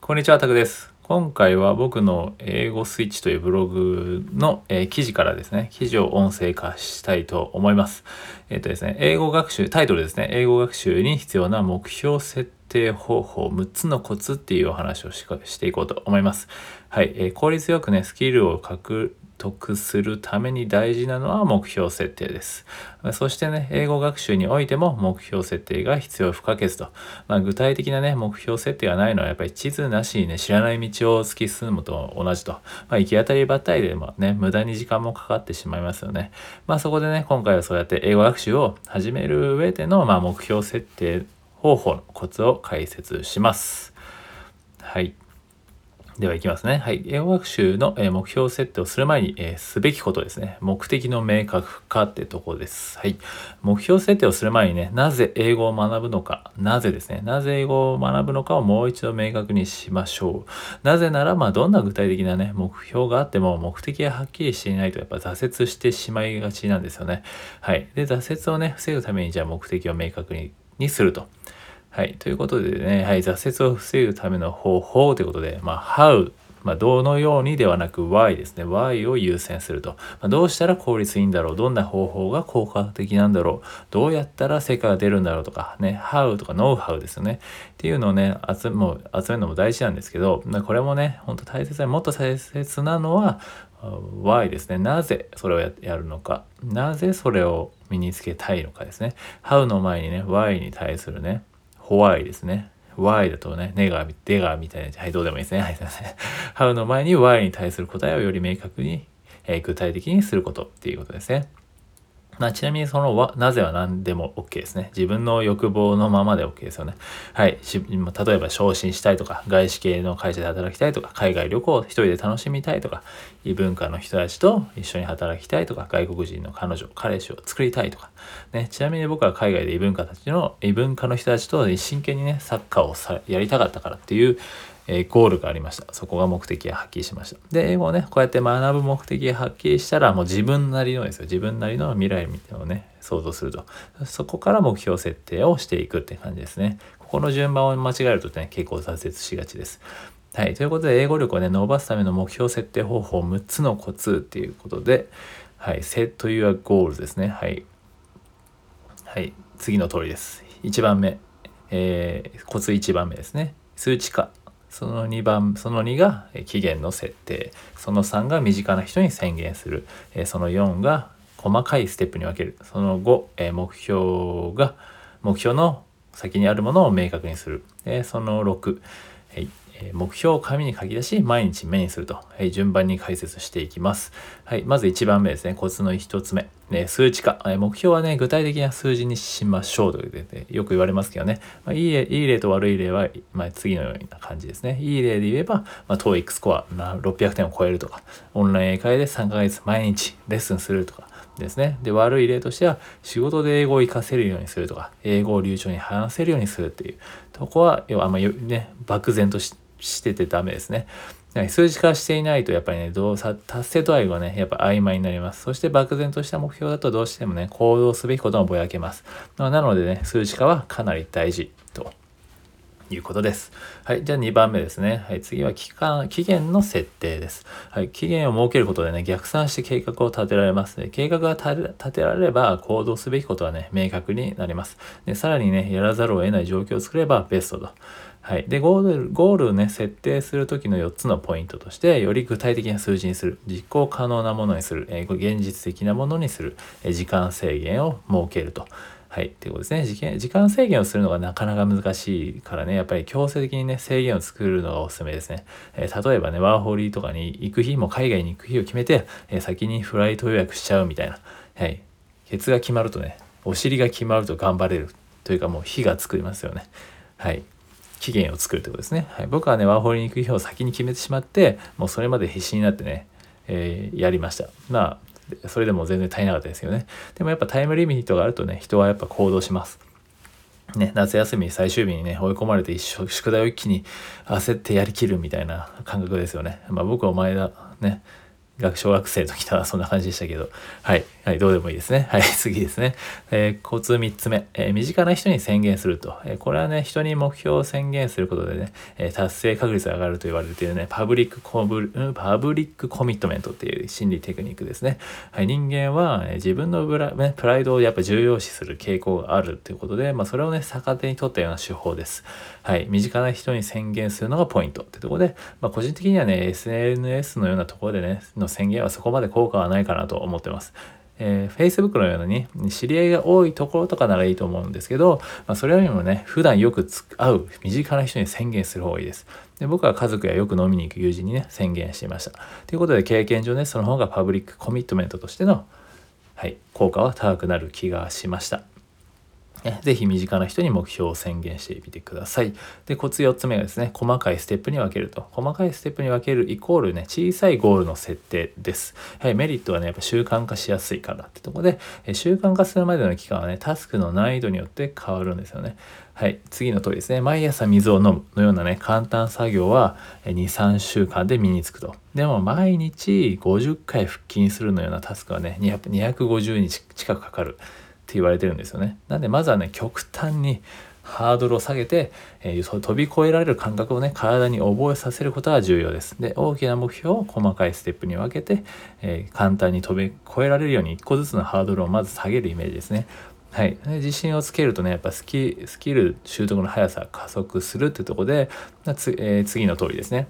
こんにちは、タクです。今回は僕の英語スイッチというブログの、えー記事からですね、記事を音声化したいと思います。えっ、とですね、英語学習、タイトルですね、英語学習に必要な目標設定方法6つのコツっていうお話をししていこうと思います。はい、えー効率よくね、スキルを獲得するために大事なのは目標設定です。そしてね、英語学習においても目標設定が必要不可欠と。まあ、具体的なね、目標設定がないのはやっぱり地図なしにね、知らない道を突き進むと同じと。まあ、行き当たりばったりでもね、無駄に時間もかかってしまいますよね。まあ、そこでね、今回はそうやって英語学習を始める上での、まあ、目標設定方法のコツを解説します。はい。では行きますね。はい。英語学習の目標設定をする前に、えーすべきことですね。目的の明確化ってとこです。はい。目標設定をする前にね、なぜ英語を学ぶのか、なぜですね、なぜ英語を学ぶのかをもう一度明確にしましょう。なぜなら、まあ、どんな具体的なね、目標があっても、目的がはっきりしていないと、やっぱ挫折してしまいがちなんですよね。はい。で、挫折をね、防ぐために、じゃあ目的を明確ににすると。はい。ということでね、はい、挫折を防ぐための方法ということで、まあ、how、まあ、どのようにではなく why ですね。why を優先すると。まあ、どうしたら効率いいんだろうどんな方法が効果的なんだろうどうやったら成果が出るんだろうとか、ね、how とか know how ですよね。っていうのをね、集めもう集めるのも大事なんですけど、まあこれもね、本当大切な、もっと大切なのは、why ですね。なぜそれをややるのか。なぜそれを身につけたいのかですね。how の前にね、why に対するね、ホワイですね。why だとね、ネガー、デガーみたいな、はい、どうでもいいですね。はい、すいません。how の前に why に対する答えをより明確に、えー具体的にすることっていうことですね。まあ、ちなみにそのわなぜは何でも OK ですね。自分の欲望のままで OK ですよね。はい。し例えば昇進したいとか、外資系の会社で働きたいとか、海外旅行を一人で楽しみたいとか、異文化の人たちと一緒に働きたいとか、外国人の彼女、彼氏を作りたいとか。ね、ちなみに僕は海外で異文化たちの、異文化の人たちと真剣にね、サッカーをさやりたかったからっていう、えゴールがありました。そこが目的がはっきりしました。で、英語をね、こうやって学ぶ目的がはっきりしたら、もう自分なりのですよ。自分なりの未来みたいなのをね、想像すると。そこから目標設定をしていくって感じですね。ここの順番を間違えるとね、結構挫折しがちです。はい。ということで、英語力をね、伸ばすための目標設定方法6つのコツっていうことで、はい。set your goals ですね。はい。はい。次の通りです。1番目。えーコツ1番目ですね。数値化。その2番、その2が期限の設定。その3が身近な人に宣言する。その4が細かいステップに分ける。その5、目標が、目標の先にあるものを明確にする。その6、目標を紙に書き出し、毎日目にすると、はい、順番に解説していきます。はい、まず1番目ですね。コツの1つ目。ね、数値化。目標はね、具体的な数字にしましょうということで、よく言われますけどね。まあ、いい例いい例と悪い例は、まあ、次のような感じですね。いい例で言えば、まあ、TOEIC スコアな600点を超えるとか、オンライン英会で3ヶ月毎日レッスンするとか、ですね。で、悪い例としては、仕事で英語を活かせるようにするとか、英語を流暢に話せるようにするっていうとこは、要はあんまよね、漠然としてしててダメですね。数字化していないとやっぱりね、どう達成度合いがね、やっぱ曖昧になります。そして漠然とした目標だとどうしてもね、行動すべきこともぼやけます。なのでね、数値化はかなり大事ということです。はい。じゃあ2番目ですね。はい。次は期間、期限の設定です。はい。期限を設けることでね、逆算して計画を立てられますね。計画が立てられれば、行動すべきことはね、明確になります。で、さらにね、やらざるを得ない状況を作ればベストと。はい。で、ゴール、ゴールをね、設定するときの4つのポイントとして、より具体的な数字にする。実行可能なものにする。えー現実的なものにする。えー時間制限を設けると。はい。っていうことですね。時間時間制限をするのがなかなか難しいからね、やっぱり強制的にね、制限を作るのがおすすめですね。えー例えばね、ワーホリーとかに行く日も海外に行く日を決めて、え先にフライト予約しちゃうみたいな。はい。ケツが決まるとね、お尻が決まると頑張れる。というかもう火が作りますよね。はい。期限を作るってことですね。はい、僕はね、ワーホリに行く日を先に決めてしまって、もうそれまで必死になってね、えーやりました。まあ、それでも全然足りなかったですよね。でもやっぱタイムリミットがあるとね、人はやっぱ行動します。ね、夏休み最終日にね、追い込まれて一生宿題を一気に焦ってやりきるみたいな感覚ですよね。まあ僕は前だ、ね、学小学生の時とはそんな感じでしたけど、はい、はい、どうでもいいですね。はい、次ですね。えー、コツ3つ目、えー、身近な人に宣言すると、えー、これはね、人に目標を宣言することでね、え達成確率が上がると言われているね、 public co、public commitment っていう心理テクニックですね。はい、人間は、え自分のブラ、ね、プライドをやっぱ重要視する傾向があるということで、まあ、それをね、逆手に取ったような手法です。はい、身近な人に宣言するのがポイントってとこで、まあ、個人的にはね、SNS のようなところでね、の宣言はそこまで効果はないかなと思ってます。えー、Facebook のように知り合いが多いところとかならいいと思うんですけど、まあ、それよりもね、普段よく会う身近な人に宣言する方がいいです。で僕は家族やよく飲みに行く友人にね、宣言していました。ということで経験上ね、その方がパブリックコミットメントとしての、はい、効果は高くなる気がしました。ぜひ身近な人に目標を宣言してみてください。で、コツ4つ目がですね、細かいステップに分けると。細かいステップに分けるイコールね、小さいゴールの設定です。はい、メリットはね、やっぱ習慣化しやすいからってとこで、習慣化するまでの期間はね、タスクの難易度によって変わるんですよね。はい、次の通りですね。毎朝水を飲むのようなね、簡単作業は2、3週間で身につくと。でも毎日50回腹筋するのようなタスクはね、250日近くかかる。って言われてるんですよね。なんでまずはね極端にハードルを下げて、えー、飛び越えられる感覚をね体に覚えさせることが重要です。で大きな目標を細かいステップに分けて、えー、簡単に飛び越えられるように一個ずつのハードルをまず下げるイメージですね。はい、自信をつけるとねやっぱスキスキル習得の速さ加速するってとこでつ、えー、次の通りですね。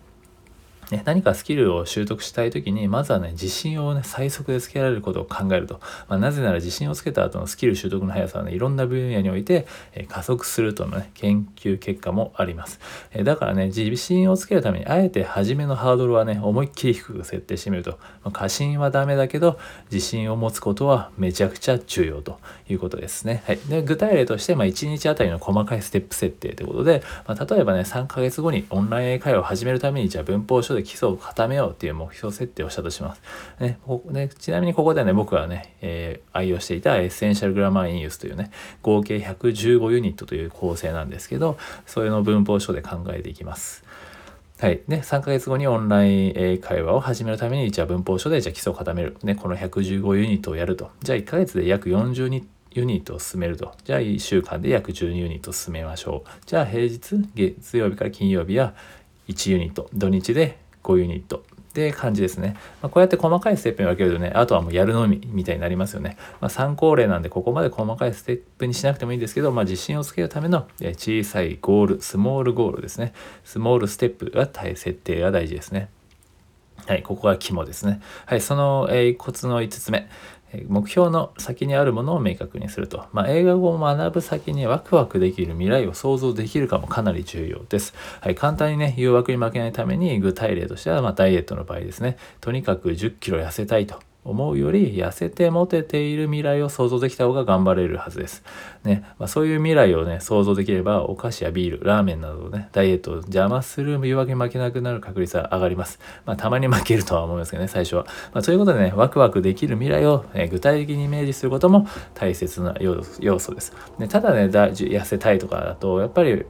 ね、何かスキルを習得したい時にまずはね自信をね最速でつけられることを考えると、まあ、なぜなら自信をつけた後のスキル習得の速さはねいろんな分野において、えー、加速するとのね研究結果もあります、えー、だからね自信をつけるためにあえて初めのハードルはね思いっきり低く設定してみると、まあ、過信はダメだけど自信を持つことはめちゃくちゃ重要ということですね、はい、で具体例として、まあ、1日あたりの細かいステップ設定ということで、まあ、例えばね3ヶ月後にオンライン英会話を始めるためにじゃあ文法書で基礎を固めようっていう目標設定をしたとします。ね、ねちなみにここでね、僕はね、えー、愛用していた Essential Grammar in Use というね、合計115ユニットという構成なんですけど、それの文法書で考えていきます。はい。で、3ヶ月後にオンライン会話を始めるために、じゃあ文法書でじゃあ基礎を固める。ね、この115ユニットをやると。じゃあ1ヶ月で約40ユニットを進めると。じゃあ1週間で約12ユニット進めましょう。じゃあ平日、月曜日から金曜日は1ユニット。土日で5ユニットって感じですね。まあ、こうやって細かいステップに分けるとね、あとはもうやるのみみたいになりますよね。まあ、参考例なんでここまで細かいステップにしなくてもいいんですけど、まあ、自信をつけるための小さいゴール、スモールゴールですね。スモールステップが設定が大事ですね。はい、ここが肝ですね。はい、その、えー、コツの5つ目。目標の先にあるものを明確にすると、まあ、英語を学ぶ先にワクワクできる未来を想像できるかもかなり重要です。はい、簡単にね、誘惑に負けないために具体例としては、まあ、ダイエットの場合ですね、とにかく10キロ痩せたいと。思うより痩せてモテている未来を想像できた方が頑張れるはずです。ねまあ、そういう未来をね想像できればお菓子やビールラーメンなどねダイエットを邪魔する誘惑に負けなくなる確率は上がります。まあ、たまに負けるとは思いますけどね最初は。まあ、ということでねワクワクできる未来を、ね、具体的にイメージすることも大切な要素です。ね、ただね痩せたいとかだとやっぱり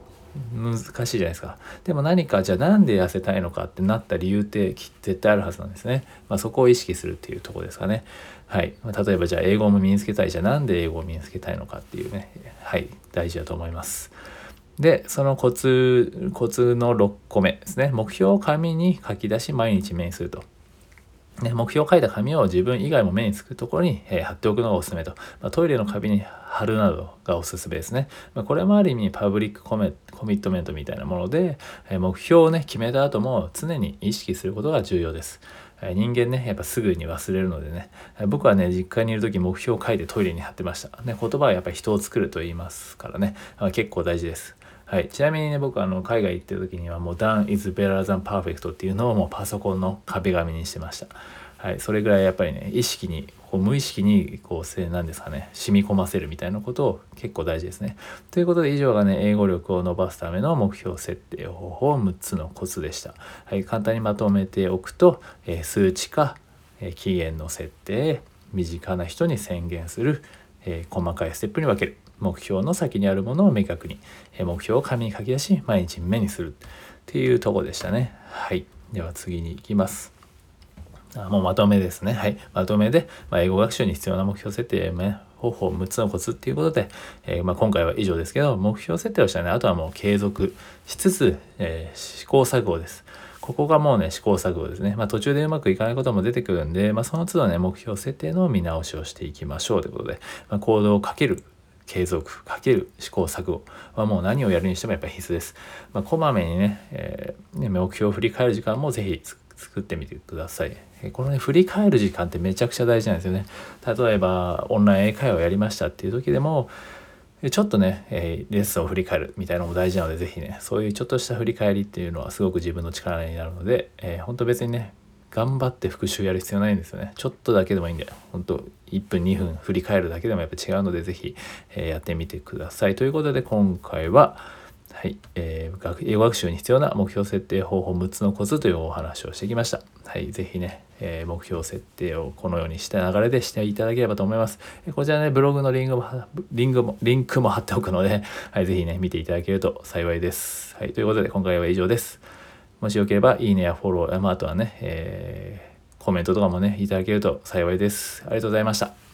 難しいじゃないですか。でも何かじゃあなんで痩せたいのかってなった理由って絶対あるはずなんですね。まあ、そこを意識するっていうとこですかね。はい。例えばじゃあ英語も身につけたいじゃあなんで英語を身につけたいのかっていうね。はい。大事だと思います。で、そのコツ、コツの6個目ですね。目標を紙に書き出し毎日目にすると。ね、目標を書いた紙を自分以外も目につくところに、えー、貼っておくのがおすすめと。まあ、トイレの壁に貼るなどがおすすめですね。まあ、これもある意味パブリックコメコミットメントみたいなもので、えー、目標をね、決めた後も常に意識することが重要です。えー、人間ね、やっぱすぐに忘れるのでね、え僕はね、実家にいる時目標を書いてトイレに貼ってました。ね、言葉はやっぱり人を作ると言いますからね、まあ、結構大事です。はい、ちなみにね僕あの海外行ってる時にはもう Done is better than perfect っていうのをもうパソコンの壁紙にしてました。はい、それぐらいやっぱりね意識にこう無意識にこう何ですかね染み込ませるみたいなことを結構大事ですね。ということで以上がね英語力を伸ばすための目標設定方法6つのコツでした。はい、簡単にまとめておくと、えー、数値化、えー、期限の設定身近な人に宣言する、えー、細かいステップに分ける目標の先にあるものを明確に、え目標を紙に書き出し毎日目にするっていうとこでしたね。はい。では次に行きますあ。もうまとめですね。はい。まとめで、まあ、英語学習に必要な目標設定、ね、方法6つのコツっていうことで、えー、まあ、今回は以上ですけど、目標設定をしたね、あとはもう継続しつつ、えー、試行錯誤です。ここがもうね、試行錯誤ですね。まあ、途中でうまくいかないことも出てくるんで、まあ、その都度ね、目標設定の見直しをしていきましょうということで、ま、行動をかける継続かける試行錯誤はもう何をやるにしてもやっぱり必須です。まあ、こまめにね,、えー、ね目標を振り返る時間もぜひ作ってみてください。このね、振り返る時間ってめちゃくちゃ大事なんですよね。例えば、オンライン英会話をやりましたっていう時でも、ちょっとね、えー、レッスンを振り返るみたいなのも大事なので、ぜひね、そういうちょっとした振り返りっていうのはすごく自分の力になるので、えー、本当別にね、頑張って復習やる必要ないんですよね。ちょっとだけでもいいんだよ。本当1分2分振り返るだけでもやっぱ違うので、ぜひ、えー、やってみてください。ということで、今回は、はい、えー、英語学習に必要な目標設定方法6つのコツというお話をしてきました。はい、ぜひね、えー、目標設定をこのようにした流れでしていただければと思いますえ。こちらね、ブログのリンクも、リンクも、リンクも貼っておくので、はい、ぜひね、見ていただけると幸いです。はい、ということで今回は以上です。もしよければ、いいねやフォロー、まあ、あとはね、えー、コメントとかもね、いただけると幸いです。ありがとうございました。